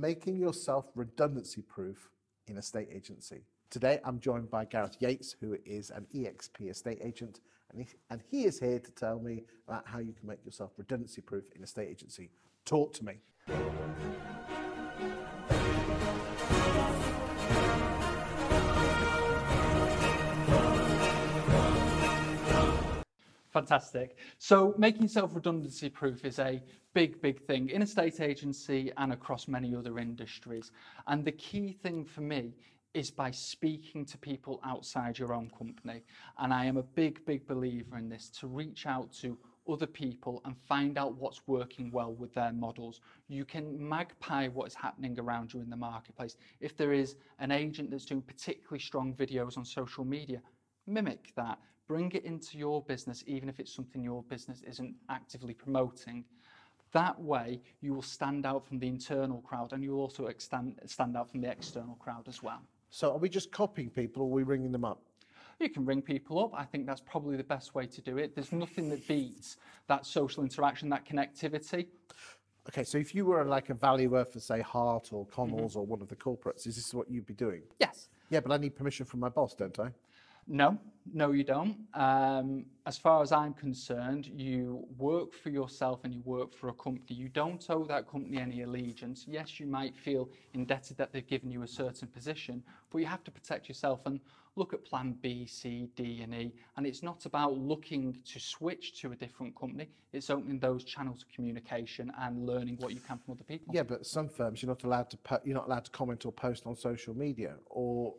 making yourself redundancy proof in estate agency. Today, I'm joined by Gareth Yates, who is an EXP estate agent, and he, and he is here to tell me about how you can make yourself redundancy proof in estate agency. Talk to me. Fantastic. So making yourself redundancy proof is a big, big thing in estate agency and across many other industries. And the key thing for me is by speaking to people outside your own company. And I am a big, big believer in this to reach out to other people and find out what's working well with their models. You can magpie what is happening around you in the marketplace. If there is an agent that's doing particularly strong videos on social media, mimic that bring it into your business, even if it's something your business isn't actively promoting. That way, you will stand out from the internal crowd and you'll also extend, stand out from the external crowd as well. So, are we just copying people or are we ringing them up? You can ring people up. I think that's probably the best way to do it. There's nothing that beats that social interaction, that connectivity. Okay, so if you were like a valuer for, say, Haart or Connells mm-hmm. or one of the corporates, is this what you'd be doing? Yes. Yeah, but I need permission from my boss, don't I? No, no, you don't. Um, as far as I'm concerned, you work for yourself and you work for a company. You don't owe that company any allegiance. Yes, you might feel indebted that they've given you a certain position, but you have to protect yourself and look at plan B, C, D, and E. And it's not about looking to switch to a different company. It's opening those channels of communication and learning what you can from other people. Yeah, but some firms you're not allowed to po- you're not allowed to comment or post on social media or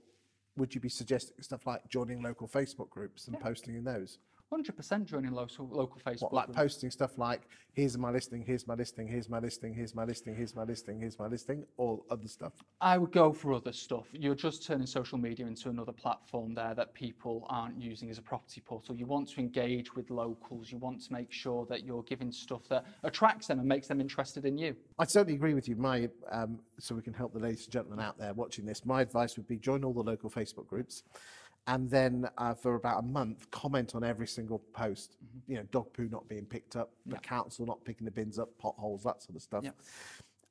would you be suggesting stuff like joining local Facebook groups and yeah. posting in those? 100% joining local, local Facebook what, like posting stuff like, here's my listing, here's my listing, here's my listing, here's my listing, here's my listing, here's my listing, all other stuff? I would go for other stuff. You're just turning social media into another platform there that people aren't using as a property portal. You want to engage with locals. You want to make sure that you're giving stuff that attracts them and makes them interested in you. I certainly agree with you. My um, So we can help the ladies and gentlemen out there watching this, my advice would be join all the local Facebook groups and then uh, for about a month comment on every single post mm-hmm. you know dog poo not being picked up the council not picking the bins up potholes that sort of stuff yep.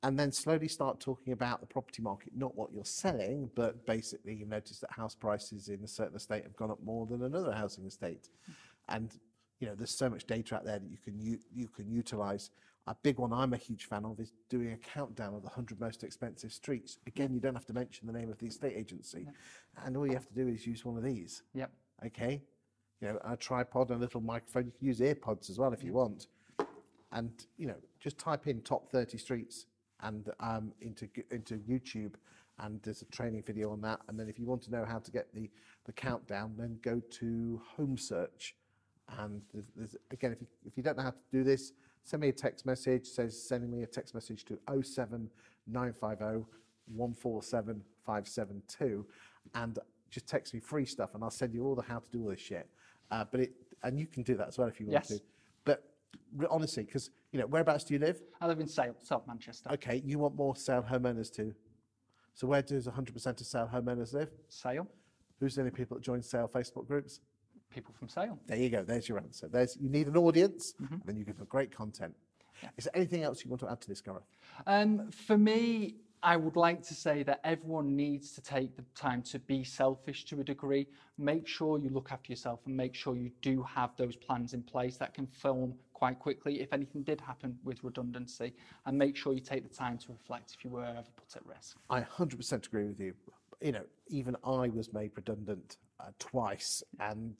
and then slowly start talking about the property market not what you're selling but basically you notice that house prices in a certain estate have gone up more than another housing estate mm-hmm. and you know there's so much data out there that you can u- you can utilize a big one I'm a huge fan of is doing a countdown of the 100 most expensive streets. Again, you don't have to mention the name of the estate agency. Yep. And all you have to do is use one of these. Yep. Okay? You know, a tripod and a little microphone. You can use earpods as well if you want. And, you know, just type in top 30 streets and um, into, into YouTube and there's a training video on that. And then if you want to know how to get the, the countdown, then go to Home Search. And there's, there's, again, if you, if you don't know how to do this, send me a text message, says sending me a text message to 07950 147 572 and just text me free stuff and I'll send you all the how to do all this shit. Uh, but it, and you can do that as well if you want yes. to. But honestly, because, you know, whereabouts do you live? I live in Sale, South Manchester. Okay, you want more Sale homeowners too. So where does 100% of Sale homeowners live? Sale. Who's the only people that join Sale Facebook groups? People from Sale. There you go. There's your answer. There's you need an audience, mm-hmm. and then you give them great content. Yeah. Is there anything else you want to add to this, Gareth? Um, for me, I would like to say that everyone needs to take the time to be selfish to a degree. Make sure you look after yourself and make sure you do have those plans in place that can film quite quickly if anything did happen with redundancy. And make sure you take the time to reflect if you were ever put at risk. I 100% agree with you. You know, even I was made redundant uh, twice and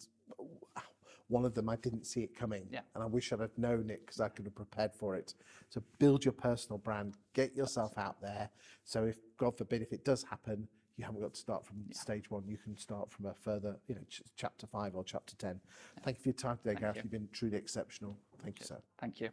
one of them I didn't see it coming, yeah. and I wish I'd have known it because I could have prepared for it. So build your personal brand, get yourself out there. So if God forbid if it does happen, you haven't got to start from yeah. stage one. You can start from a further, you know, ch- chapter five or chapter ten. Yeah. Thank you for your time today, Thank Gareth. You. You've been truly exceptional. Thank you, sir. Thank you.